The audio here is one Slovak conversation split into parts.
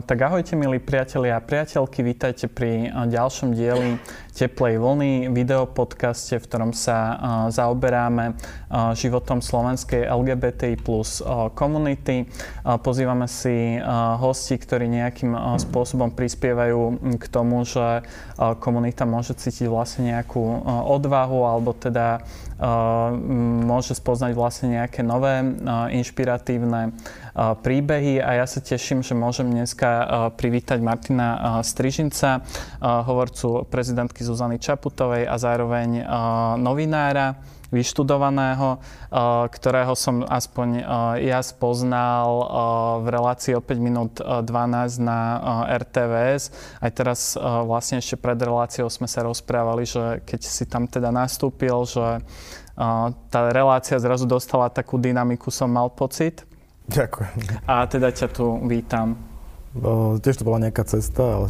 Tak ahojte milí priatelia a priateľky, vítajte pri ďalšom dieli Teplej vlny, videopodcaste, v ktorom sa zaoberáme životom slovenskej LGBTI plus komunity. Pozývame si hosti, ktorí nejakým spôsobom prispievajú k tomu, že komunita môže cítiť vlastne nejakú odvahu alebo teda môže spoznať vlastne nejaké nové inšpiratívne príbehy a ja sa teším, že môžem dneska privítať Martina Strižinca, hovorcu prezidentky Zuzany Čaputovej a zároveň novinára vyštudovaného, ktorého som aspoň ja spoznal v relácii o 5 minút 12 na RTVS. Aj teraz vlastne ešte pred reláciou sme sa rozprávali, že keď si tam teda nastúpil, že tá relácia zrazu dostala takú dynamiku, som mal pocit. Ďakujem. A teda ťa tu vítam. No, tiež to bola nejaká cesta, ale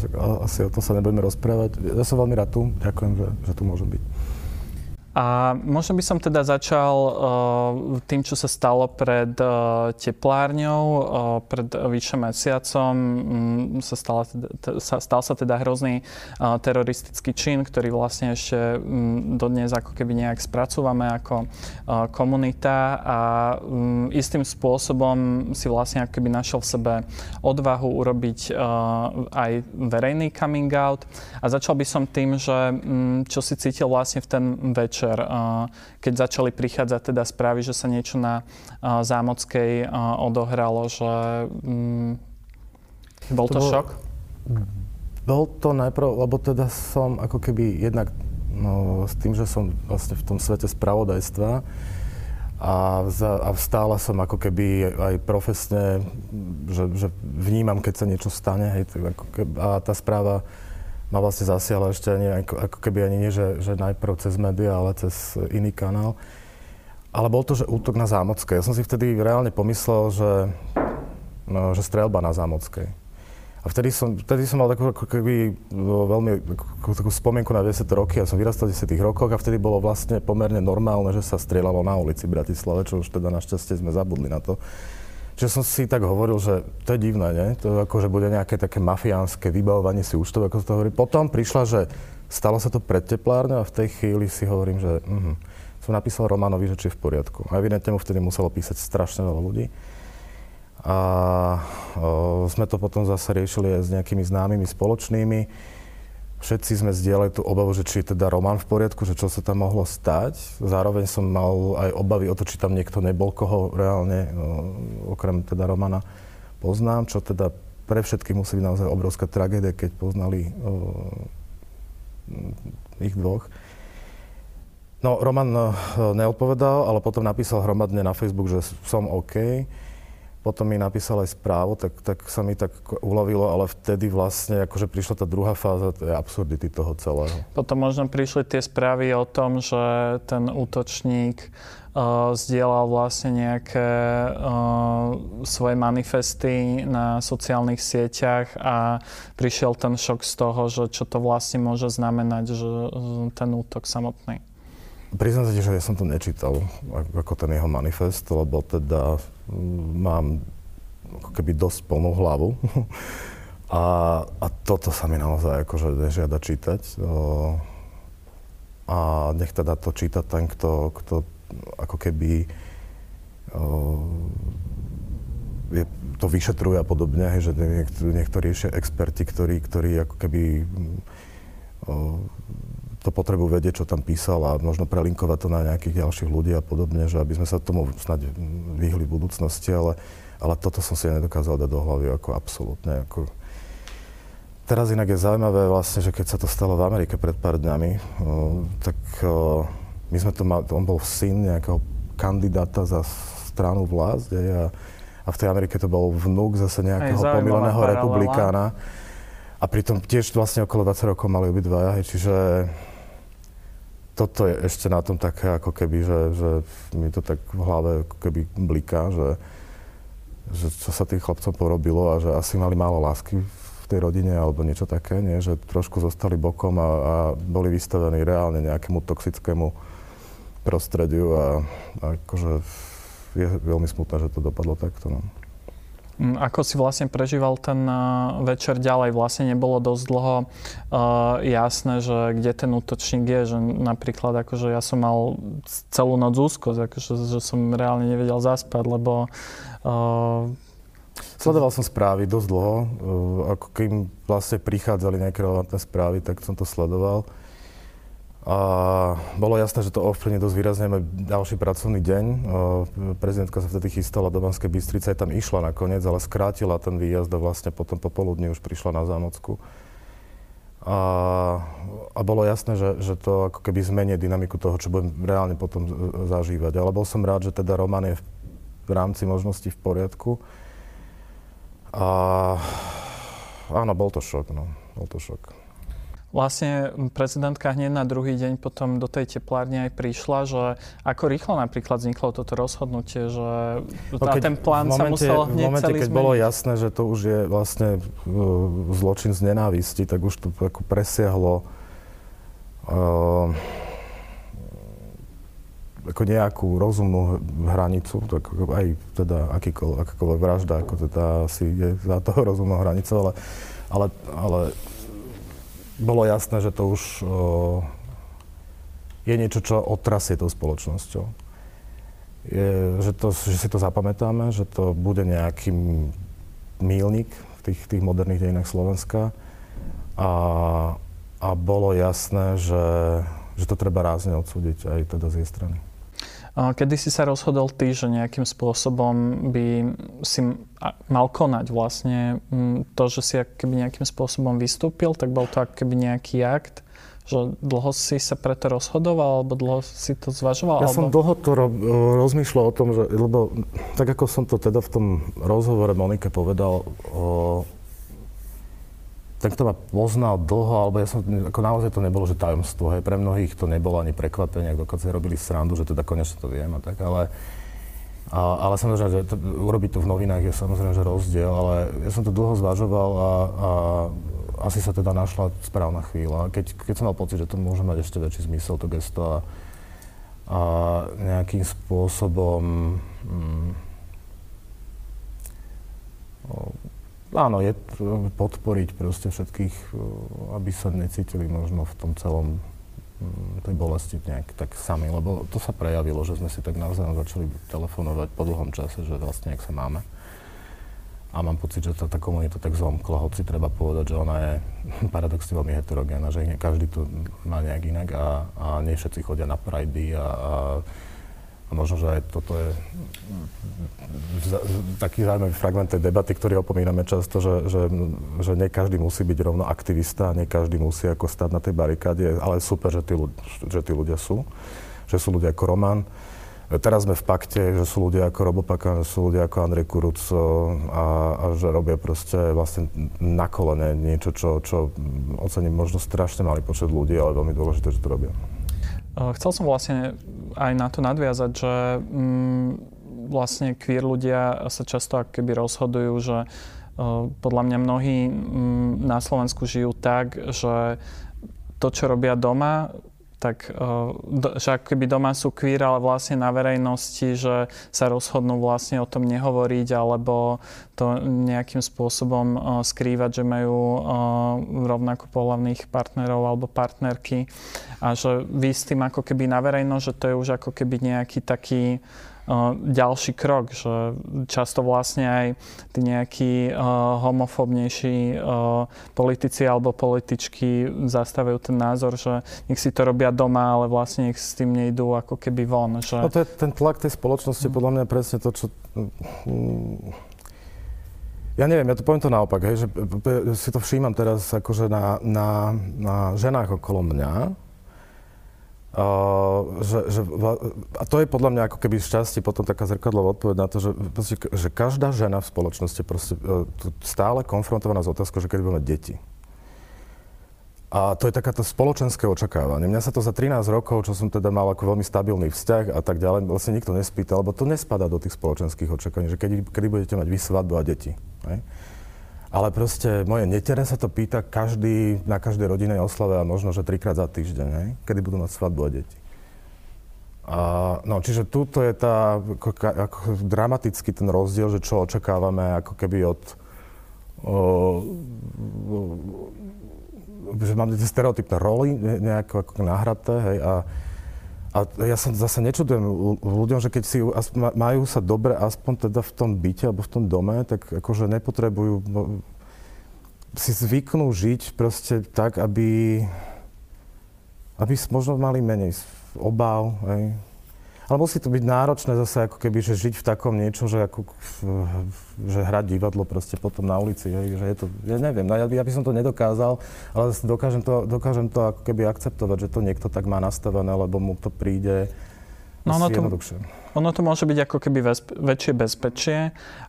asi o tom sa nebudeme rozprávať. Ja som veľmi rád tu. Ďakujem, že, že tu môžem byť. A možno by som teda začal uh, tým, čo sa stalo pred uh, teplárňou. Uh, pred vyše mesiacom um, sa, stala, teda, sa, stal sa teda hrozný uh, teroristický čin, ktorý vlastne ešte um, dodnes ako keby nejak spracúvame ako uh, komunita a um, istým spôsobom si vlastne ako keby našiel v sebe odvahu urobiť uh, aj verejný coming out. A začal by som tým, že um, čo si cítil vlastne v ten večer večer, keď začali prichádzať teda správy, že sa niečo na Zámockej odohralo, že mm, bol to, to bol, šok? Bol to najprv, lebo teda som ako keby jednak no, s tým, že som vlastne v tom svete spravodajstva a, za, a stále som ako keby aj profesne, že, že vnímam, keď sa niečo stane, hej, ako keby, a tá správa ma vlastne zasiahla ešte ani, ako keby ani nie, že, že najprv cez médiá, ale cez iný kanál. Ale bol to, že útok na Zámockej. Ja som si vtedy reálne pomyslel, že, no, že strelba na Zámockej. A vtedy som, vtedy som mal takú ako keby no, veľmi takú, takú spomienku na 10 roky. Ja som vyrastal v 10 rokoch a vtedy bolo vlastne pomerne normálne, že sa strieľalo na ulici v Bratislave, čo už teda našťastie sme zabudli na to. Čiže som si tak hovoril, že to je divné, nie? To ako, že bude nejaké také mafiánske vybavovanie si účtov, ako sa to hovorí. Potom prišla, že stalo sa to pred teplárne a v tej chvíli si hovorím, že uh-huh. som napísal Romanovi, že či je v poriadku. A evidentne mu vtedy muselo písať strašne veľa ľudí. A o, sme to potom zase riešili aj s nejakými známymi spoločnými Všetci sme zdieľali tú obavu, že či je teda Roman v poriadku, že čo sa tam mohlo stať. Zároveň som mal aj obavy o to, či tam niekto nebol, koho reálne, no, okrem teda Romana, poznám, čo teda pre všetkých musí byť naozaj obrovská tragédia, keď poznali o, ich dvoch. No, Roman neodpovedal, ale potom napísal hromadne na Facebook, že som OK potom mi napísal aj správu, tak, tak sa mi tak ulovilo, ale vtedy vlastne akože prišla tá druhá fáza tej absurdity toho celého. Potom možno prišli tie správy o tom, že ten útočník uh, zdieľal vlastne nejaké uh, svoje manifesty na sociálnych sieťach a prišiel ten šok z toho, že čo to vlastne môže znamenať, že ten útok samotný. Priznám sa, že ja som to nečítal, ako ten jeho manifest, lebo teda mm, mám ako keby dosť plnú hlavu. A, a toto sa mi naozaj akože nežiada čítať. A nech teda to číta ten, kto, kto ako keby je, to vyšetruje a podobne, že niektorí ešte experti, ktorí, ktorí ako keby to potrebu vedieť, čo tam písal a možno prelinkovať to na nejakých ďalších ľudí a podobne, že aby sme sa tomu snad vyhli v budúcnosti, ale, ale toto som si nedokázal dať do hlavy ako absolútne. Ako... Teraz inak je zaujímavé vlastne, že keď sa to stalo v Amerike pred pár dňami, tak my sme to mali, on bol syn nejakého kandidáta za stranu vlast a, a v tej Amerike to bol vnúk zase nejakého pomileného republikána. A pritom tiež vlastne okolo 20 rokov mali obidvaja, čiže toto je ešte na tom také, ako keby, že, že mi to tak v hlave ako keby bliká, že, že čo sa tým chlapcom porobilo a že asi mali málo lásky v tej rodine alebo niečo také, nie? že trošku zostali bokom a, a boli vystavení reálne nejakému toxickému prostrediu a, a akože je veľmi smutné, že to dopadlo takto. No. Mm, ako si vlastne prežíval ten večer ďalej? Vlastne nebolo dosť dlho uh, jasné, že kde ten útočník je, že napríklad akože ja som mal celú noc úzkosť, akože, že som reálne nevedel zaspať, lebo uh, Sledoval som správy dosť dlho, uh, ako kým vlastne prichádzali nejaké relevantné správy, tak som to sledoval. A bolo jasné, že to ovplyvne dosť výrazne aj ďalší pracovný deň. Prezidentka sa vtedy chystala do Banskej Bystrice, aj tam išla nakoniec, ale skrátila ten výjazd a vlastne potom popoludní už prišla na Zámocku. A, a bolo jasné, že, že to ako keby zmenie dynamiku toho, čo budem reálne potom zažívať. Ale bol som rád, že teda Roman je v rámci možností v poriadku. A áno, bol to šok, no. Bol to šok. Vlastne prezidentka hneď na druhý deň potom do tej teplárne aj prišla, že ako rýchlo napríklad vzniklo toto rozhodnutie, že no keď, ten plán momente, sa musel hneď V momente, celý keď zmeniť. bolo jasné, že to už je vlastne uh, zločin z nenávisti, tak už to ako presiahlo uh, ako nejakú rozumnú hranicu, tak aj teda akýkoľvek, akákoľvek vražda, ako teda asi je za toho rozumnou hranicou, ale, ale, ale bolo jasné, že to už o, je niečo, čo otrasie tou spoločnosťou. Je, že, to, že si to zapamätáme, že to bude nejaký mílnik v tých, tých moderných dejinách Slovenska. A, a bolo jasné, že, že to treba rázne odsúdiť aj teda z jej strany. Kedy si sa rozhodol ty, že nejakým spôsobom by si mal konať vlastne to, že si keby nejakým spôsobom vystúpil, tak bol to keby nejaký akt, že dlho si sa preto rozhodoval, alebo dlho si to zvažoval? Ja alebo... som dlho to ro- rozmýšľal o tom, že, lebo tak ako som to teda v tom rozhovore Monike povedal, o, ten, kto ma poznal dlho, alebo ja som, ako naozaj to nebolo, že tajomstvo, hej, pre mnohých to nebolo ani prekvapenie, dokonca robili srandu, že teda konečne to viem a tak, ale, a, ale samozrejme, že to, urobiť to v novinách je samozrejme, že rozdiel, ale ja som to dlho zvažoval a, a asi sa teda našla správna chvíľa. Keď, keď som mal pocit, že to môže mať ešte väčší zmysel, to gesto a, a nejakým spôsobom mm, áno, je podporiť proste všetkých, eh, aby sa necítili možno v tom celom mm, tej bolesti nejak tak sami, lebo to sa prejavilo, že sme si tak navzájom začali telefonovať po dlhom čase, že vlastne jak sa máme. A mám pocit, že tá, tá komunita tak zlomkla, hoci treba povedať, že ona je paradoxne veľmi heterogénna, že každý to má nejak inak a, a nie všetci chodia na prajdy a, a a možno, že aj toto je taký zaujímavý fragment tej debaty, ktorý opomíname často, že, že, že nie každý musí byť rovno aktivista, nie každý musí ako stať na tej barikáde, ale super, že tí, ľudia, že tí ľudia sú, že sú ľudia ako Roman. Teraz sme v pakte, že sú ľudia ako Robo že sú ľudia ako Andrej Kuruco a, a že robia proste vlastne na kolene niečo, čo, čo ocením možno strašne malý počet ľudí, ale veľmi dôležité, že to robia. Chcel som vlastne aj na to nadviazať, že mm, vlastne queer ľudia sa často keby rozhodujú, že podľa mňa mnohí mm, na Slovensku žijú tak, že to, čo robia doma, tak že ako keby doma sú queer, ale vlastne na verejnosti, že sa rozhodnú vlastne o tom nehovoriť alebo to nejakým spôsobom skrývať, že majú rovnako pohľavných partnerov alebo partnerky. A že vy s tým ako keby na verejnosť, že to je už ako keby nejaký taký ďalší krok, že často vlastne aj tí nejakí homofóbnejší uh, politici alebo političky zastavujú ten názor, že nech si to robia doma, ale vlastne nech s tým nejdú ako keby von. Že... No to je ten tlak tej spoločnosti, podľa mňa presne to, čo... Ja neviem, ja to poviem to naopak, hej, že si to všímam teraz akože na, na, na ženách okolo mňa, Že, že, a to je podľa mňa ako keby šťastie potom taká zrkadlová odpoveď na to, že, že každá žena v spoločnosti proste, uh, stále konfrontovaná s otázkou, že kedy bude mať deti. A to je takáto spoločenské očakávanie. Mňa sa to za 13 rokov, čo som teda mal ako veľmi stabilný vzťah a tak ďalej, vlastne nikto nespýtal, lebo to nespada do tých spoločenských očakávaní, že kedy, kedy budete mať vy svadbu a deti. Hej? Ale proste moje netere sa to pýta každý, na každej rodinej oslave a možno, že trikrát za týždeň, hej? kedy budú mať svadbu a deti. A, no, čiže tuto je tá, ako, ako dramatický ten rozdiel, že čo očakávame ako keby od o, že máme tie stereotypné roly nejako ako nahraté, hej, a, a ja sa zase nečudujem ľuďom, že keď si majú sa dobre aspoň teda v tom byte alebo v tom dome, tak akože nepotrebujú no, si zvyknú žiť proste tak, aby, aby možno mali menej hej, ale musí to byť náročné zase ako keby, že žiť v takom niečom, že, ako, že hrať divadlo proste potom na ulici, hej, že je to, ja neviem, no ja, ja by som to nedokázal, ale dokážem to, dokážem to ako keby akceptovať, že to niekto tak má nastavené, lebo mu to príde No ono to, ono to môže byť ako keby väz, väčšie bezpečie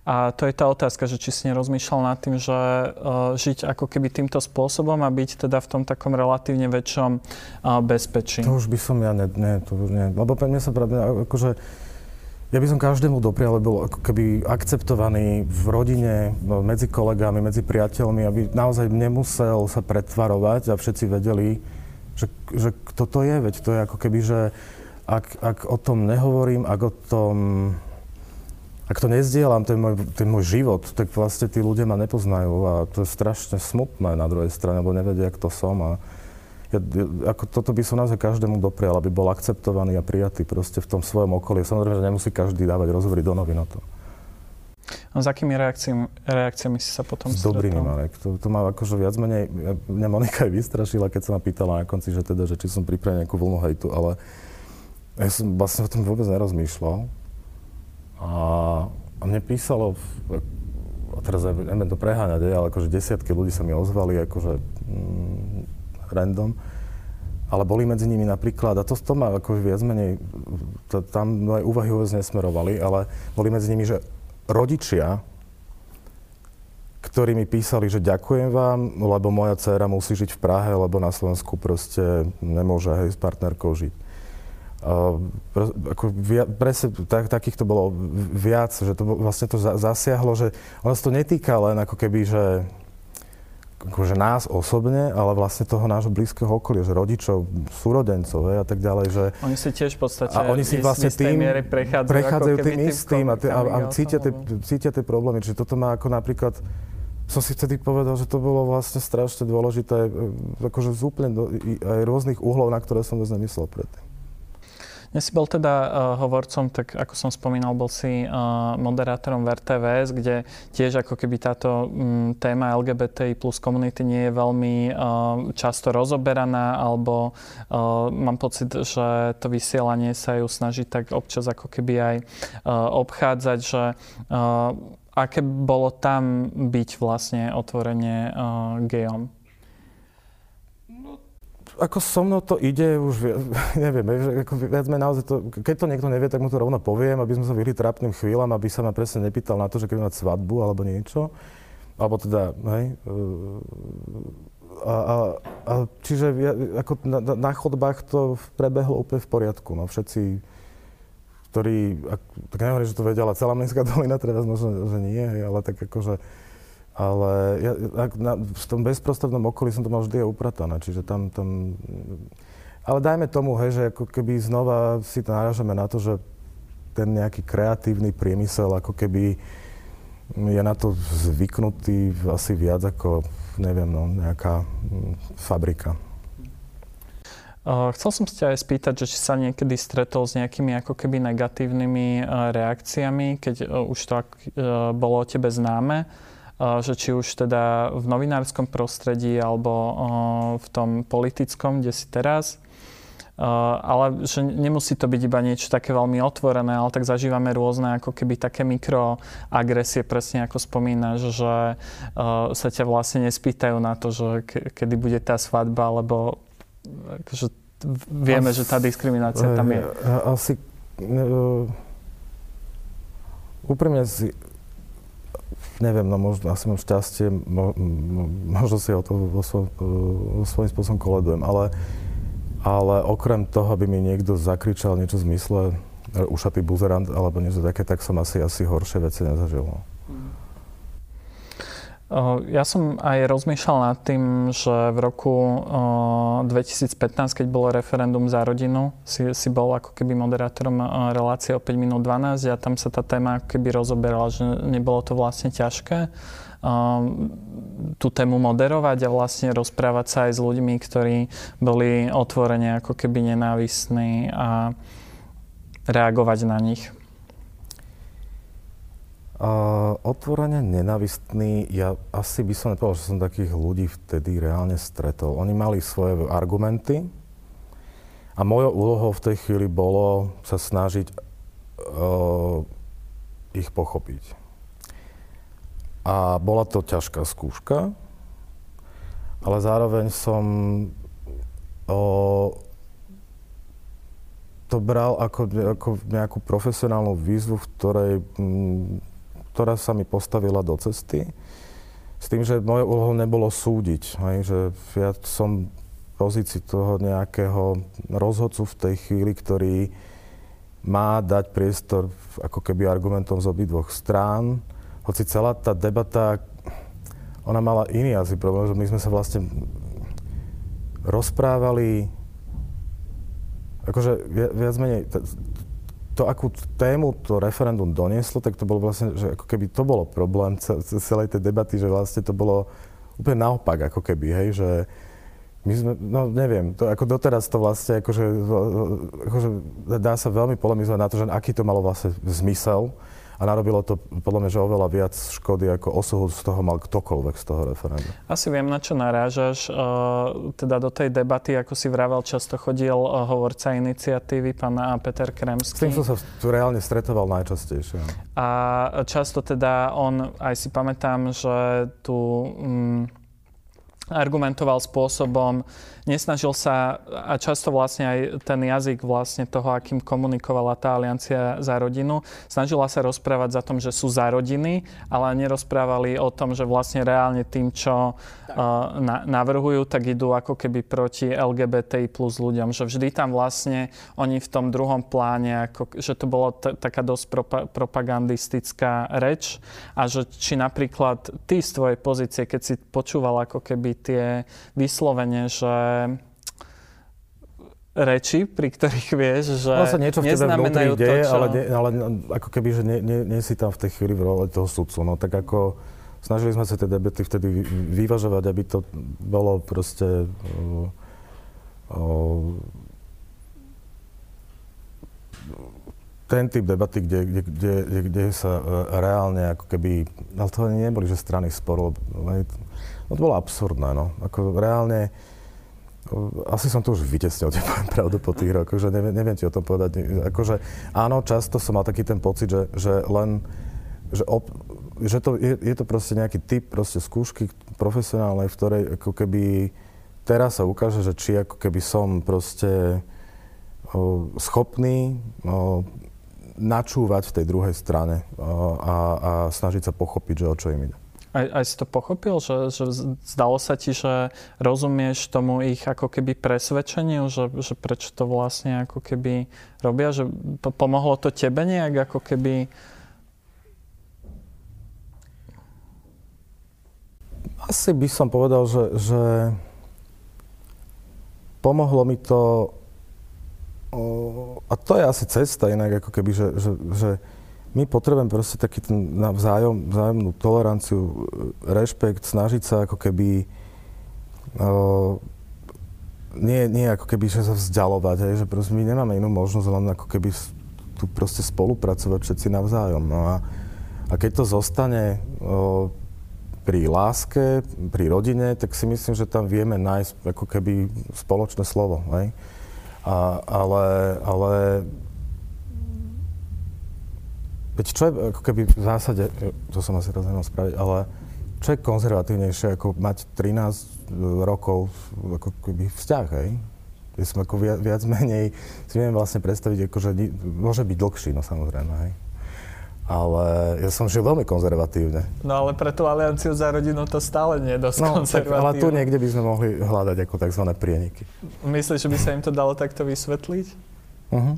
a to je tá otázka, že či si nerozmýšľal nad tým, že uh, žiť ako keby týmto spôsobom a byť teda v tom takom relatívne väčšom uh, bezpečí. To už by som ja, ne, ne to už nie, lebo pre mňa sa pravde, akože ja by som každému doprial, aby bol ako keby akceptovaný v rodine, no, medzi kolegami, medzi priateľmi, aby naozaj nemusel sa pretvarovať a všetci vedeli, že, že kto to je, veď to je ako keby, že ak, ak o tom nehovorím, ak o tom, ak to nezdielam, ten môj, ten môj život, tak vlastne tí ľudia ma nepoznajú a to je strašne smutné na druhej strane, lebo nevedia, kto som a ja, ako toto by som naozaj každému doprial, aby bol akceptovaný a prijatý proste v tom svojom okolí. Samozrejme, že nemusí každý dávať rozhovory do novín o to. A s akými reakciami, reakciami si sa potom S dobrými, Marek. To, to ma akože viac menej, mňa Monika aj vystrašila, keď sa ma pýtala na konci, že teda, že či som pripravený nejakú vlnu hejtu, ale ja som vlastne o tom vôbec nerozmýšľal. A, a mne písalo, a teraz neviem to preháňať, ale akože desiatky ľudí sa mi ozvali, akože mm, random. Ale boli medzi nimi napríklad, a to, to ma akože viac menej, to, tam moje úvahy vôbec nesmerovali, ale boli medzi nimi, že rodičia, ktorí mi písali, že ďakujem vám, lebo moja dcéra musí žiť v Prahe, lebo na Slovensku proste nemôže hej, s partnerkou žiť. Uh, ako via, presne tak, takýchto bolo viac, že to vlastne to zasiahlo, že ono sa to netýka len ako keby, že akože nás osobne, ale vlastne toho nášho blízkeho okolia, že rodičov, súrodencov a tak ďalej. Že, oni si tiež v podstate a oni si vlastne tým prechádzajú, prechádzajú tým istým a, a, a cítia, tie, cítia tie problémy. Čiže toto má ako napríklad som si vtedy povedal, že to bolo vlastne strašne dôležité, e, akože z úplne do, aj rôznych uhlov, na ktoré som vôbec nemyslel predtým. Dnes si bol teda uh, hovorcom, tak ako som spomínal, bol si uh, moderátorom v RTVS, kde tiež ako keby táto um, téma LGBTI plus komunity nie je veľmi uh, často rozoberaná, alebo uh, mám pocit, že to vysielanie sa ju snaží tak občas ako keby aj uh, obchádzať, že uh, aké bolo tam byť vlastne otvorene uh, gejom? Ako so mnou to ide už, neviem, ako viac menej naozaj to, keď to niekto nevie, tak mu to rovno poviem, aby sme sa vyhli trápnym chvíľam, aby sa ma presne nepýtal na to, že keď mať svadbu alebo niečo. Alebo teda, hej. A, a, a čiže ako na, na chodbách to prebehlo úplne v poriadku. No. Všetci, ktorí, ak, tak nehovorím, že to vedia, ale celá Mlinská dolina teraz možno, že nie, ale tak akože ale ja, na, v tom bezprostrednom okolí som to mal vždy aj upratané, čiže tam, tam... Ale dajme tomu, hej, že ako keby znova si narážame na to, že ten nejaký kreatívny priemysel ako keby je na to zvyknutý asi viac ako, neviem, no, nejaká mm, fabrika. Chcel som sa aj spýtať, že či sa niekedy stretol s nejakými ako keby negatívnymi e, reakciami, keď e, už to e, bolo o tebe známe že či už teda v novinárskom prostredí alebo v tom politickom, kde si teraz, ale že nemusí to byť iba niečo také veľmi otvorené, ale tak zažívame rôzne ako keby také mikroagresie, presne ako spomínaš, že sa ťa vlastne nespýtajú na to, že kedy bude tá svadba, lebo akože vieme, As, že tá diskriminácia tam je. Asi uh, úprimne si neviem, no možno, asi mám šťastie, mo, mo, možno si o to vo, svoj, vo svojím spôsobom koledujem, ale, ale okrem toho, aby mi niekto zakričal niečo v zmysle ušatý buzerant alebo niečo také, tak som asi, asi horšie veci nezažil. Ja som aj rozmýšľal nad tým, že v roku 2015, keď bolo referendum za rodinu, si, si bol ako keby moderátorom relácie o 5 minút 12 a tam sa tá téma ako keby rozoberala, že nebolo to vlastne ťažké tú tému moderovať a vlastne rozprávať sa aj s ľuďmi, ktorí boli otvorene ako keby nenávistní a reagovať na nich. Uh, otvorene nenavistný, ja asi by som nepovedal, že som takých ľudí vtedy reálne stretol. Oni mali svoje argumenty a mojou úlohou v tej chvíli bolo sa snažiť uh, ich pochopiť. A bola to ťažká skúška, ale zároveň som uh, to bral ako, ako nejakú profesionálnu výzvu, v ktorej ktorá sa mi postavila do cesty. S tým, že mojou úlohou nebolo súdiť. Hej, že ja som v pozícii toho nejakého rozhodcu v tej chvíli, ktorý má dať priestor ako keby argumentom z obidvoch strán. Hoci celá tá debata, ona mala iný asi problém, že my sme sa vlastne rozprávali akože viac menej, to, akú tému to referendum donieslo, tak to bolo vlastne, že ako keby to bolo problém celej tej debaty, že vlastne to bolo úplne naopak, ako keby, hej, že my sme, no neviem, to ako doteraz to vlastne, akože, akože dá sa veľmi polemizovať na to, že aký to malo vlastne zmysel, a narobilo to podľa mňa, že oveľa viac škody ako osuhu z toho mal ktokoľvek z toho referenda. Asi viem, na čo narážaš. Uh, teda do tej debaty, ako si vravel, často chodil uh, hovorca iniciatívy, pán Peter Kremský. S tým som sa tu reálne stretoval najčastejšie. A často teda on, aj si pamätám, že tu... Um, argumentoval spôsobom, nesnažil sa, a často vlastne aj ten jazyk vlastne toho, akým komunikovala tá aliancia za rodinu, snažila sa rozprávať za tom, že sú za rodiny, ale nerozprávali o tom, že vlastne reálne tým, čo uh, na, navrhujú, tak idú ako keby proti LGBTI plus ľuďom. Že vždy tam vlastne oni v tom druhom pláne, ako, že to bolo t- taká dosť propa- propagandistická reč a že či napríklad ty z tvojej pozície, keď si počúval ako keby tie vyslovene, že reči, pri ktorých vieš, že sa niečo v tebe vnútri deje, čo... ale, ne, ale ako keby, že nie, nie, nie si tam v tej chvíli v role toho sudcu. No tak ako snažili sme sa tie debaty vtedy vyvažovať, aby to bolo proste uh, uh, ten typ debaty, kde, kde, kde, kde sa uh, reálne ako keby, ale to neboli, že strany sporu, No to bolo absurdné, no. Ako reálne, asi som to už vytesnil, ti poviem pravdu po tých rokoch, že neviem, neviem ti o tom povedať. Akože áno, často som mal taký ten pocit, že, že len, že, op, že to, je, je to proste nejaký typ proste skúšky profesionálnej, v ktorej ako keby teraz sa ukáže, že či ako keby som proste o, schopný o, načúvať v tej druhej strane o, a, a snažiť sa pochopiť, že o čo im ide. Aj, aj si to pochopil, že, že zdalo sa ti, že rozumieš tomu ich ako keby presvedčeniu, že, že prečo to vlastne ako keby robia, že pomohlo to tebe nejak ako keby? Asi by som povedal, že, že pomohlo mi to a to je asi cesta inak, ako keby, že, že, že my potrebujeme proste taký ten vzájom, vzájomnú toleranciu, rešpekt, snažiť sa ako keby uh, nie, nie ako keby že sa vzdialovať, hej, že proste my nemáme inú možnosť len ako keby tu proste spolupracovať všetci navzájom. No a, a keď to zostane uh, pri láske, pri rodine, tak si myslím, že tam vieme nájsť ako keby spoločné slovo. Hej? A, ale, ale Veď čo je ako keby v zásade, to som asi raz nemal spraviť, ale čo je konzervatívnejšie ako mať 13 rokov ako keby vzťah, hej? Ja som ako viac, viac menej, si viem vlastne predstaviť, ako, že môže byť dlhší, no samozrejme, hej. Ale ja som žil veľmi konzervatívne. No ale pre tú alianciu za rodinu to stále nie je dosť no, konzervatívne. ale tu niekde by sme mohli hľadať ako tzv. prieniky. Myslíš, že by sa im to dalo takto vysvetliť? Uh-huh.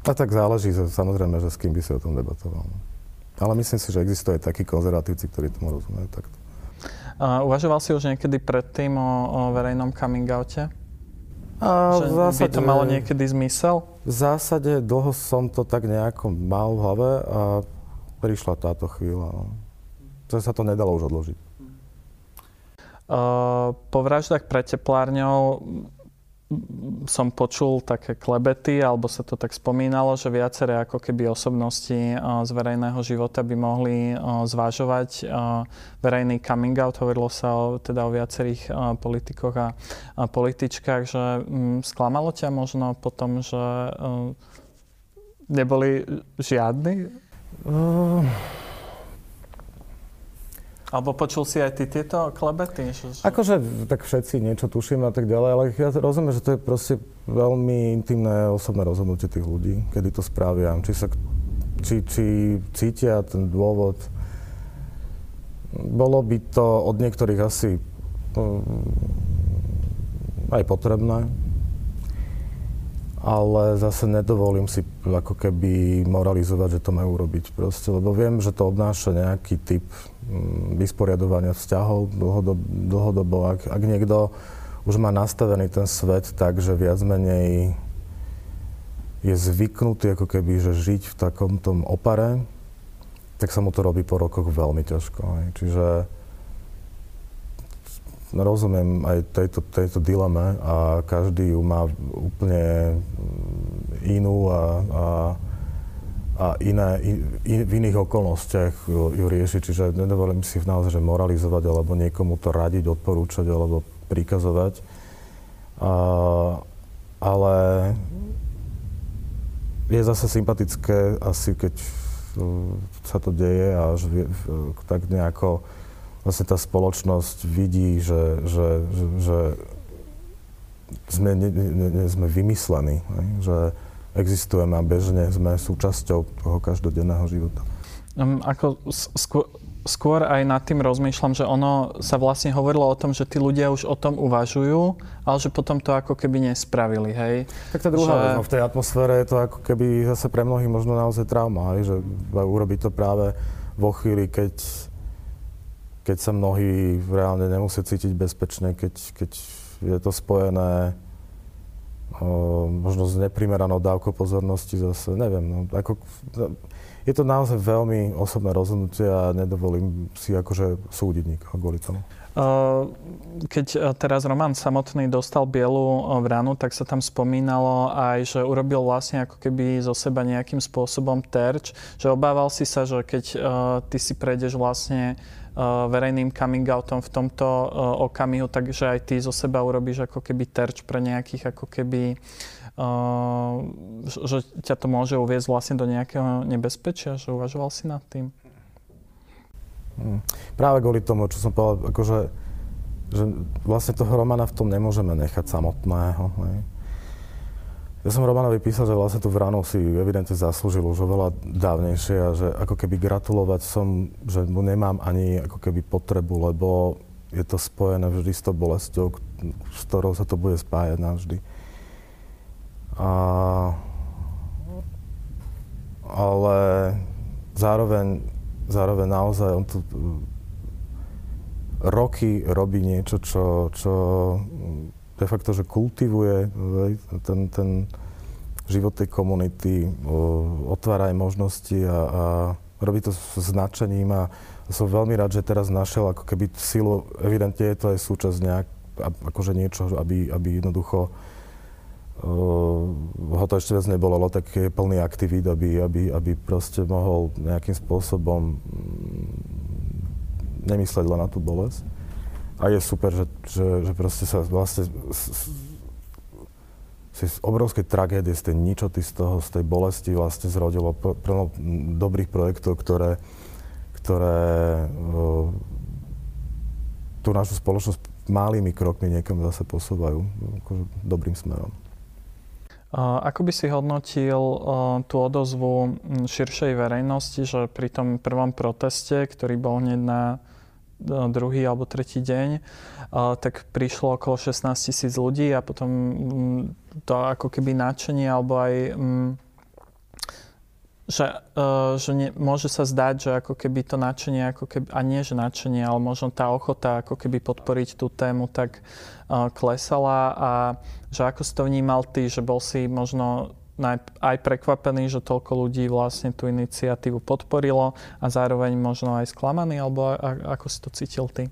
A tak záleží, samozrejme, že s kým by si o tom debatoval. No. Ale myslím si, že existujú aj takí konzervatívci, ktorí tomu rozumejú takto. Uh, uvažoval si už niekedy predtým o, o verejnom coming oute? A že v zásade, by to malo niekedy zmysel? V zásade dlho som to tak nejako mal v hlave a prišla táto chvíľa. No. To sa to nedalo už odložiť. Uh, po vraždách pre teplárňou som počul také klebety, alebo sa to tak spomínalo, že viaceré ako keby osobnosti z verejného života by mohli zvážovať verejný coming out. Hovorilo sa o, teda o viacerých politikoch a političkách, že mm, sklamalo ťa možno potom, že neboli žiadni? Uh... Alebo počul si aj ty tieto klebety? Že... Akože tak všetci niečo tušíme a tak ďalej, ale ja rozumiem, že to je proste veľmi intimné osobné rozhodnutie tých ľudí, kedy to spravia. Či, sa, či, či cítia ten dôvod. Bolo by to od niektorých asi mm, aj potrebné, ale zase nedovolím si ako keby moralizovať, že to majú robiť proste, lebo viem, že to obnáša nejaký typ vysporiadovania vzťahov dlhodobo. dlhodobo. Ak, ak niekto už má nastavený ten svet tak, že viac menej je zvyknutý ako keby, že žiť v takom tom opare, tak sa mu to robí po rokoch veľmi ťažko. Čiže rozumiem aj tejto, tejto dileme a každý ju má úplne inú a, a a iné, in, v iných okolnostiach ju, rieši. Čiže nedovolím si naozaj že moralizovať alebo niekomu to radiť, odporúčať alebo prikazovať. A, ale je zase sympatické asi, keď sa to deje a že, tak nejako vlastne tá spoločnosť vidí, že, že, že, že sme, ne, ne, ne, sme vymyslení, že, existujeme a bežne sme súčasťou toho každodenného života. Um, ako skôr, skôr aj nad tým rozmýšľam, že ono sa vlastne hovorilo o tom, že tí ľudia už o tom uvažujú, ale že potom to ako keby nespravili, hej? Tak tá druhá že... vec, no, v tej atmosfére je to ako keby zase pre mnohých možno naozaj trauma, hej? že urobiť to práve vo chvíli, keď, keď sa mnohí reálne nemusia cítiť bezpečne, keď, keď je to spojené možno s neprimeranou dávkou pozornosti zase, neviem. No, ako, je to naozaj veľmi osobné rozhodnutie a nedovolím si akože súdiť nikoho kvôli tomu. Keď e, teraz Roman samotný dostal bielu e, vranu, tak sa tam spomínalo aj, že urobil vlastne ako keby zo seba nejakým spôsobom terč, že obával si sa, že keď e, ty si prejdeš vlastne verejným coming outom v tomto okamihu, takže aj ty zo seba urobíš ako keby terč pre nejakých ako keby že ťa to môže uviezť vlastne do nejakého nebezpečia, že uvažoval si nad tým? Hmm. Práve kvôli tomu, čo som povedal, akože, že vlastne toho Romana v tom nemôžeme nechať samotného. Hej. Ja som Romanovi písal, že vlastne tú vranu si evidentne zaslúžil už oveľa dávnejšie a že ako keby gratulovať som, že mu nemám ani ako keby potrebu, lebo je to spojené vždy s tou bolestou, s ktorou sa to bude spájať navždy. A, ale zároveň, zároveň naozaj on tu roky robí niečo, čo, čo de facto, že kultivuje ten, ten život tej komunity, otvára aj možnosti a, a robí to s značením a som veľmi rád, že teraz našiel ako keby silu, evidentne je to aj súčasť nejak, akože niečo, aby, aby jednoducho uh, ho to ešte viac nebolelo, tak je plný aktivít, aby, aby, aby proste mohol nejakým spôsobom mm, nemysleť len na tú bolesť. A je super, že, že, že proste sa vlastne z, z obrovskej tragédie, z tej ničoty, z toho, z tej bolesti vlastne zrodilo plno dobrých projektov, ktoré, ktoré uh, tú našu spoločnosť malými krokmi niekam zase posúvajú akože dobrým smerom. Ako by si hodnotil tú odozvu širšej verejnosti, že pri tom prvom proteste, ktorý bol hneď na druhý alebo tretí deň, tak prišlo okolo 16 tisíc ľudí a potom to ako keby nadšenie alebo aj že, uh, že nie, môže sa zdať, že ako keby to nadšenie, ako keby, a nie že nadšenie, ale možno tá ochota ako keby podporiť tú tému tak uh, klesala a že ako si to vnímal ty, že bol si možno aj prekvapený, že toľko ľudí vlastne tú iniciatívu podporilo a zároveň možno aj sklamaný, alebo ako si to cítil ty?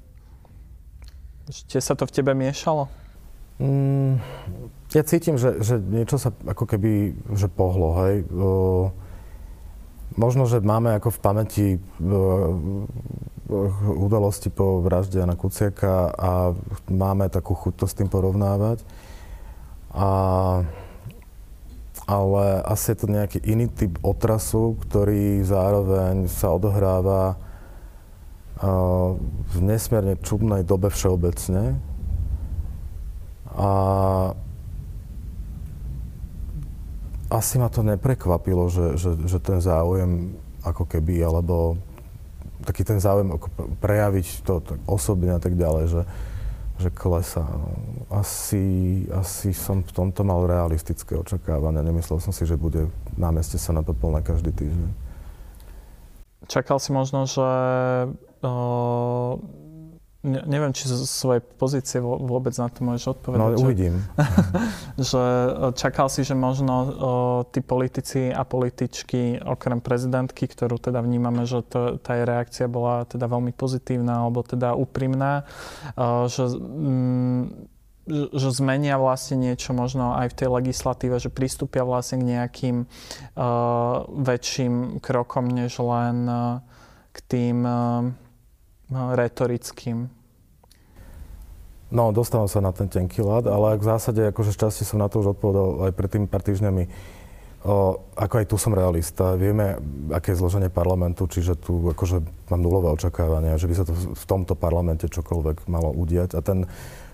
Že sa to v tebe miešalo? Mm, ja cítim, že, že niečo sa ako keby že pohlo, hej. Uh, Možno, že máme ako v pamäti e, udalosti po vražde Jana Kuciaka a máme takú chuť to s tým porovnávať. A, ale asi je to nejaký iný typ otrasu, ktorý zároveň sa odohráva e, v nesmierne čudnej dobe všeobecne. A asi ma to neprekvapilo, že, že, že ten záujem ako keby, alebo taký ten záujem ako prejaviť to tak osobne a tak ďalej, že, že klesá. Asi, asi som v tomto mal realistické očakávania. Nemyslel som si, že bude na meste sa na každý týždeň. Čakal si možno, že uh ne, neviem, či zo svojej pozície vôbec na to môžeš odpovedať. No, uvidím. Že, že čakal si, že možno o, tí politici a političky, okrem prezidentky, ktorú teda vnímame, že to, tá jej reakcia bola teda veľmi pozitívna alebo teda úprimná, o, že, mm, že zmenia vlastne niečo možno aj v tej legislatíve, že pristúpia vlastne k nejakým uh, väčším krokom, než len uh, k tým uh, retorickým. No, dostávam sa na ten tenký ľad, ale v zásade akože šťastie som na to už odpovedal aj pred tým pár týždňami. O, ako aj tu som realista, vieme, aké je zloženie parlamentu, čiže tu akože mám nulové očakávania, že by sa to v tomto parlamente čokoľvek malo udiať. A ten,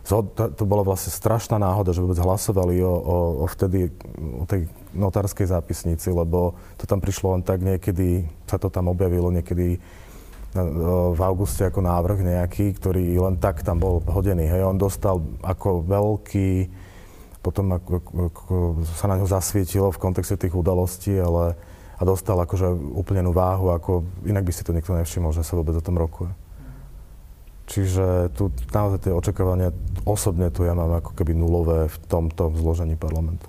to bola vlastne strašná náhoda, že vôbec hlasovali o, o, o vtedy, o tej notárskej zápisnici, lebo to tam prišlo len tak niekedy, sa to tam objavilo niekedy v auguste ako návrh nejaký, ktorý len tak tam bol hodený. Hej. On dostal ako veľký, potom ako, ako sa na ňo zasvietilo v kontexte tých udalostí, ale a dostal akože úplnenú váhu, ako inak by si to nikto nevšimol, že sa vôbec o tom rokuje. Čiže tu naozaj tie očakávania osobne tu ja mám ako keby nulové v tomto zložení parlamentu.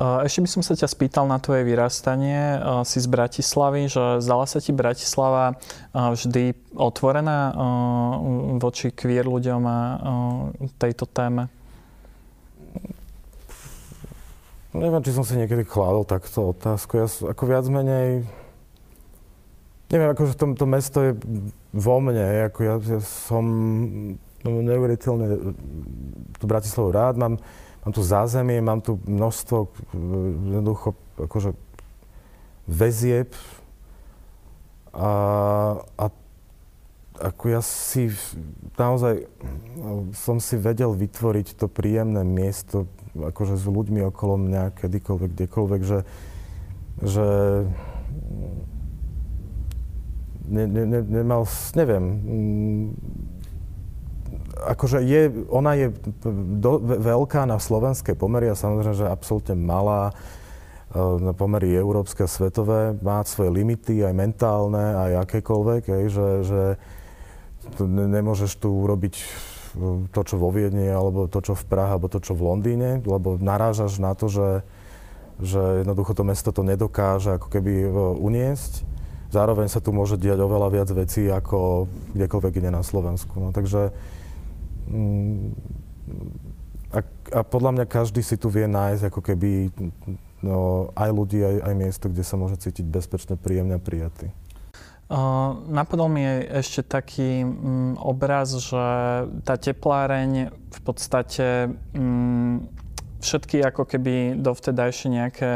Ešte by som sa ťa spýtal na tvoje vyrastanie. Si z Bratislavy, že zdala sa ti Bratislava vždy otvorená voči queer ľuďom a tejto téme? Neviem, či som si niekedy kládol takto otázku. Ja ako viac menej... Neviem, akože to, to mesto je vo mne. Ako ja, ja som neuveriteľne tú Bratislavu rád. Mám, mám tu zázemie, mám tu množstvo jednoducho akože väzieb. A, a ako ja si naozaj som si vedel vytvoriť to príjemné miesto akože s ľuďmi okolo mňa, kedykoľvek, kdekoľvek, že, že ne, ne, nemal, neviem, akože je, ona je do, veľká na slovenské pomery a samozrejme, že absolútne malá e, na pomery európske a svetové, má svoje limity, aj mentálne, aj akékoľvek, aj, že, že ne, nemôžeš tu urobiť e, to, čo vo Viedni, alebo to, čo v Prahe, alebo to, čo v Londýne, lebo narážaš na to, že, že jednoducho to mesto to nedokáže ako keby e, uniesť. Zároveň sa tu môže diať oveľa viac vecí ako kdekoľvek ide na Slovensku. No, takže a, a podľa mňa každý si tu vie nájsť ako keby no, aj ľudí, aj, aj miesto, kde sa môže cítiť bezpečne, príjemne a prijatý. Uh, napadol mi ešte taký um, obraz, že tá tepláreň v podstate um, všetky ako keby dovtedajšie nejaké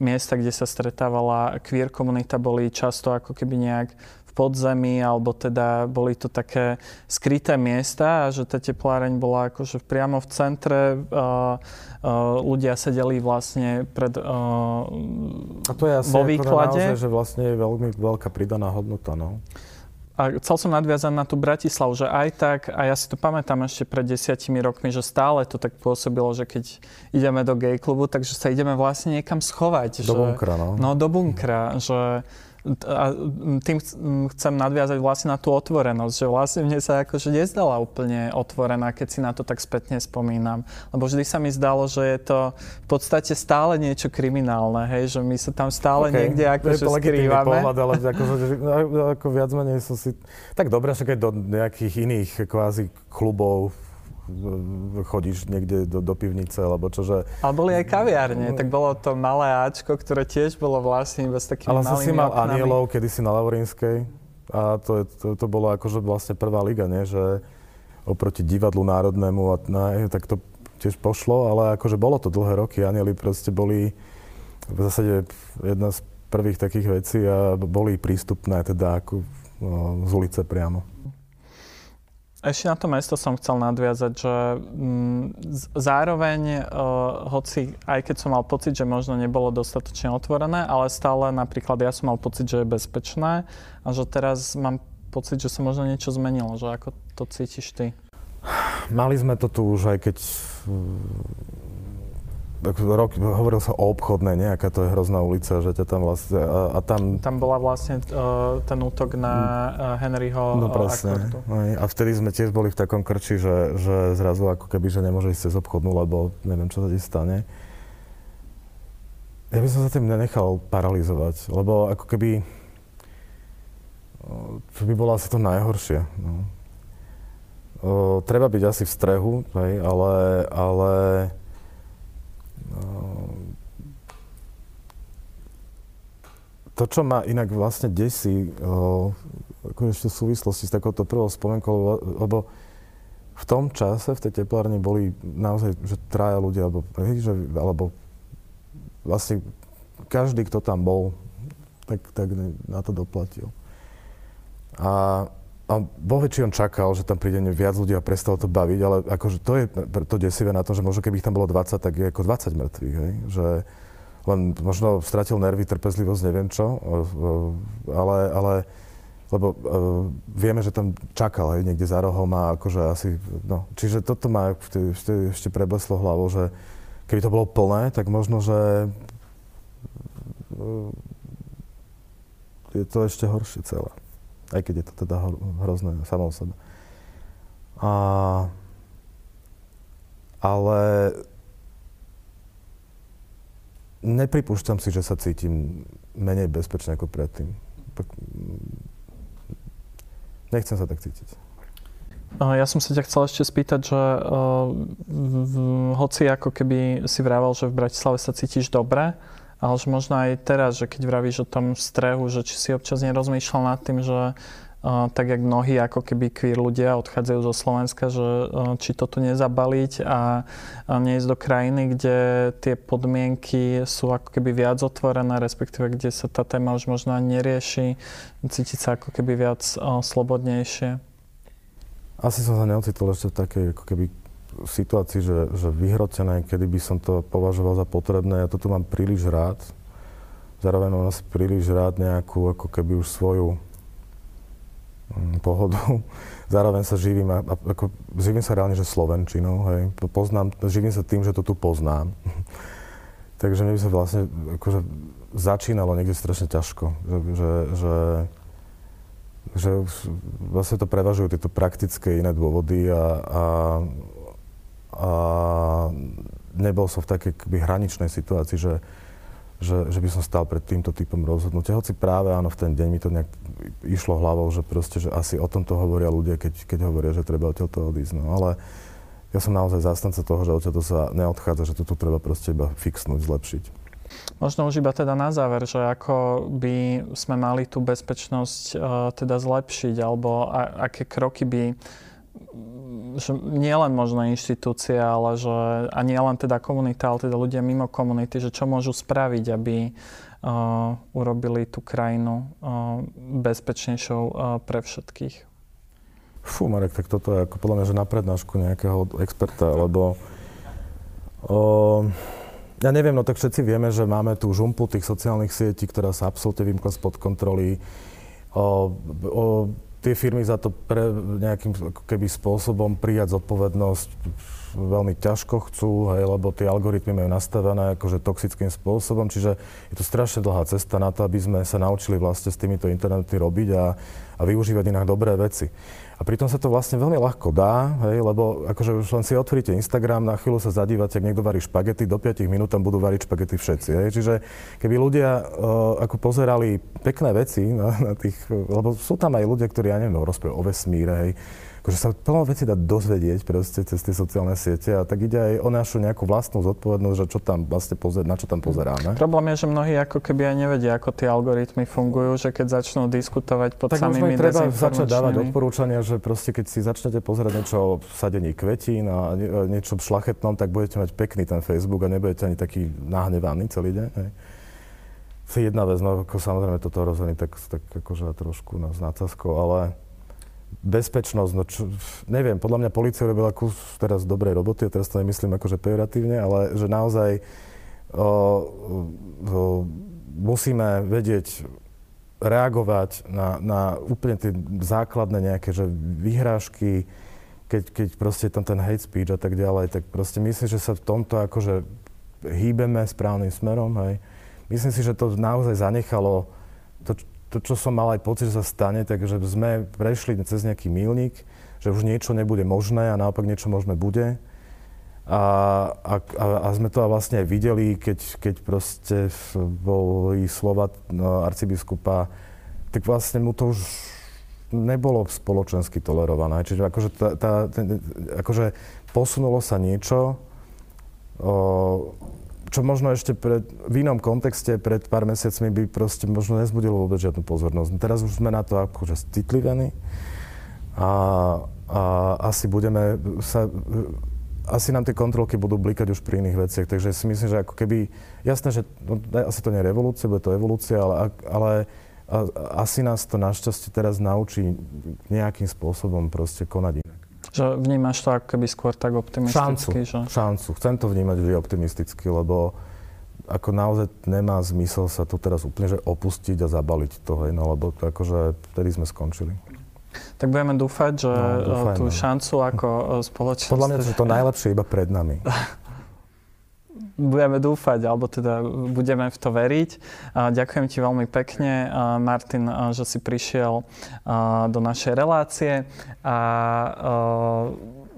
miesta, kde sa stretávala queer komunita, boli často ako keby nejak podzemí, alebo teda boli to také skryté miesta a že tá tepláreň bola akože priamo v centre. Uh, uh, ľudia sedeli vlastne pred uh, A to je asi vo výklade. Naozaj, že vlastne je veľmi veľká pridaná hodnota, no. A chcel som nadviazať na tú Bratislavu, že aj tak, a ja si to pamätám ešte pred desiatimi rokmi, že stále to tak pôsobilo, že keď ideme do gay klubu, takže sa ideme vlastne niekam schovať. Do že, bunkra, no. No, do bunkra, že a tým chcem nadviazať vlastne na tú otvorenosť, že vlastne mne sa akože nezdala úplne otvorená, keď si na to tak spätne spomínam. Lebo vždy sa mi zdalo, že je to v podstate stále niečo kriminálne, hej, že my sa tam stále okay. niekde akože skrývame. Pohľad, ale ako, že, ako viac menej som si... Tak dobre, však aj do nejakých iných kvázi klubov chodíš niekde do, do pivnice, alebo čože... Ale boli aj kaviárne, tak bolo to malé Ačko, ktoré tiež bolo vlastne bez takými Ale malými si mal oknami. Anielov kedysi na Laurínskej a to, to, to bolo akože vlastne prvá liga, nie? že oproti divadlu národnému a ne, tak to tiež pošlo, ale akože bolo to dlhé roky. Anieli proste boli v zásade jedna z prvých takých vecí a boli prístupné teda ako no, z ulice priamo. Ešte na to mesto som chcel nadviazať, že mm, zároveň, uh, hoci aj keď som mal pocit, že možno nebolo dostatočne otvorené, ale stále napríklad ja som mal pocit, že je bezpečné a že teraz mám pocit, že sa možno niečo zmenilo, že ako to cítiš ty? Mali sme to tu už aj keď rok, hovoril sa o obchodnej, nejaká to je hrozná ulica, že ťa tam vlastne, a, a tam... Tam bola vlastne uh, ten útok na uh, Henryho No presne. A vtedy sme tiež boli v takom krči, že, že zrazu ako keby, že nemôže ísť cez obchodnú, lebo neviem, čo sa ti stane. Ja by som sa tým nenechal paralizovať, lebo ako keby... To by bolo asi to najhoršie. No. O, treba byť asi v strehu, hej, ale, ale to, čo ma inak vlastne desí, ešte v súvislosti s takouto prvou spomienkou, lebo v tom čase v tej teplárni boli naozaj, že traja ľudia, alebo, že, alebo vlastne každý, kto tam bol, tak, tak na to doplatil. A, a vo väčšom čakal, že tam príde viac ľudí a prestalo to baviť, ale akože to je to desivé na tom, že možno keby ich tam bolo 20, tak je ako 20 mŕtvych, hej? Že, len možno stratil nervy, trpezlivosť, neviem čo, ale, ale lebo uh, vieme, že tam čakal aj niekde za rohom a akože asi, no, čiže toto ma vtedy, vtedy ešte prebleslo hlavou, že keby to bolo plné, tak možno, že uh, je to ešte horšie celé. Aj keď je to teda hrozné samo o sebe. A, ale nepripúšťam si, že sa cítim menej bezpečne ako predtým. Nechcem sa tak cítiť. Ja som sa ťa chcel ešte spýtať, že uh, v, hoci ako keby si vravel, že v Bratislave sa cítiš dobre, ale že možno aj teraz, že keď vravíš o tom strehu, že či si občas nerozmýšľal nad tým, že tak jak mnohí ako keby queer ľudia odchádzajú zo Slovenska, že či to tu nezabaliť a, a neísť do krajiny, kde tie podmienky sú ako keby viac otvorené, respektíve kde sa tá téma už možno ani nerieši, cítiť sa ako keby viac o, slobodnejšie. Asi som sa neocitol ešte v takej ako keby situácii, že, že vyhrotené, kedy by som to považoval za potrebné. Ja to tu mám príliš rád. Zároveň mám asi príliš rád nejakú ako keby už svoju Mm, pohodu. Zároveň sa živím, ako, živím sa reálne, že slovenčinou, hej. Poznám, živím sa tým, že to tu poznám. Takže mi by sa vlastne akože začínalo niekde strašne ťažko, že, že, že, že vlastne to prevažujú tieto praktické iné dôvody a, a, a nebol som v takej hraničnej situácii, že, že, že by som stal pred týmto typom rozhodnutia. Hoci práve áno, v ten deň mi to nejak išlo hlavou, že proste, že asi o tomto hovoria ľudia, keď, keď hovoria, že treba odtiaľto odísť. No, ale ja som naozaj zástanca toho, že odtiaľto sa neodchádza, že toto treba proste iba fixnúť, zlepšiť. Možno už iba teda na záver, že ako by sme mali tú bezpečnosť uh, teda zlepšiť, alebo a, aké kroky by že nie len možno inštitúcia, ale že a nie teda komunita, ale teda ľudia mimo komunity, že čo môžu spraviť, aby urobili tú krajinu bezpečnejšou pre všetkých. Fú, Marek, tak toto je ako podľa mňa, že na prednášku nejakého experta, lebo o, ja neviem, no tak všetci vieme, že máme tú žumpu tých sociálnych sietí, ktorá sa absolútne vymkla spod kontroly. O, o, tie firmy za to pre nejakým keby spôsobom prijať zodpovednosť veľmi ťažko chcú, hej, lebo tie algoritmy majú nastavené akože toxickým spôsobom, čiže je to strašne dlhá cesta na to, aby sme sa naučili vlastne s týmito internety robiť a, a využívať inak dobré veci. A pritom sa to vlastne veľmi ľahko dá, hej, lebo akože už len si otvoríte Instagram, na chvíľu sa zadívate, ak niekto varí špagety, do 5 minút tam budú variť špagety všetci. Hej. Čiže keby ľudia uh, ako pozerali pekné veci na, na tých, lebo sú tam aj ľudia, ktorí, ja neviem, no, rozprávajú o vesmíre, hej, akože sa plno veci dá dozvedieť proste cez tie sociálne siete a tak ide aj o našu nejakú vlastnú zodpovednosť, že čo tam vlastne pozer, na čo tam pozeráme. Problém je, že mnohí ako keby aj nevedia, ako tie algoritmy fungujú, že keď začnú diskutovať pod tak samými treba začať dávať odporúčania, že proste keď si začnete pozerať niečo o sadení kvetín a niečo šlachetnom, tak budete mať pekný ten Facebook a nebudete ani taký nahnevaný celý deň. Hej. Je jedna vec, no ako samozrejme toto rozhodne tak, tak akože trošku nás nacasko, ale bezpečnosť, no čo, neviem, podľa mňa policia robila kus teraz dobrej roboty, a teraz to nemyslím akože pejoratívne, ale že naozaj o, o, musíme vedieť reagovať na, na úplne tie základné nejaké že vyhrážky, keď, keď proste tam ten hate speech a tak ďalej, tak proste myslím, že sa v tomto akože hýbeme správnym smerom, hej. Myslím si, že to naozaj zanechalo to, čo som mal aj pocit, že sa stane, takže sme prešli cez nejaký milník, že už niečo nebude možné a naopak niečo možné bude. A, a, a sme to vlastne aj videli, keď, keď proste boli slova no, arcibiskupa, tak vlastne mu to už nebolo spoločensky tolerované. Čiže akože, tá, tá, ten, akože posunulo sa niečo, o, čo možno ešte pred, v inom kontexte pred pár mesiacmi by proste možno nezbudilo vôbec žiadnu pozornosť. Teraz už sme na to akože citlivení a, a asi budeme sa asi nám tie kontrolky budú blikať už pri iných veciach, takže si myslím, že ako keby, jasné, že no, asi to nie je revolúcia, bude to evolúcia, ale, ale a, asi nás to našťastie teraz naučí nejakým spôsobom proste konať inak. Že vnímaš to ako keby skôr tak optimisticky? Šancu, že... šancu. Chcem to vnímať vždy optimisticky, lebo ako naozaj nemá zmysel sa tu teraz úplne že opustiť a zabaliť to, hej, no, lebo to akože vtedy sme skončili. Tak budeme dúfať, že no, dúfajme. tú šancu ako spoločnosť... Podľa mňa to je to najlepšie iba pred nami. budeme dúfať, alebo teda budeme v to veriť. Ďakujem ti veľmi pekne, Martin, že si prišiel do našej relácie a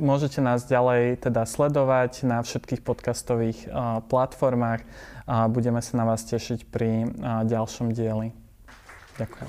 môžete nás ďalej teda sledovať na všetkých podcastových platformách a budeme sa na vás tešiť pri ďalšom dieli. Ďakujem.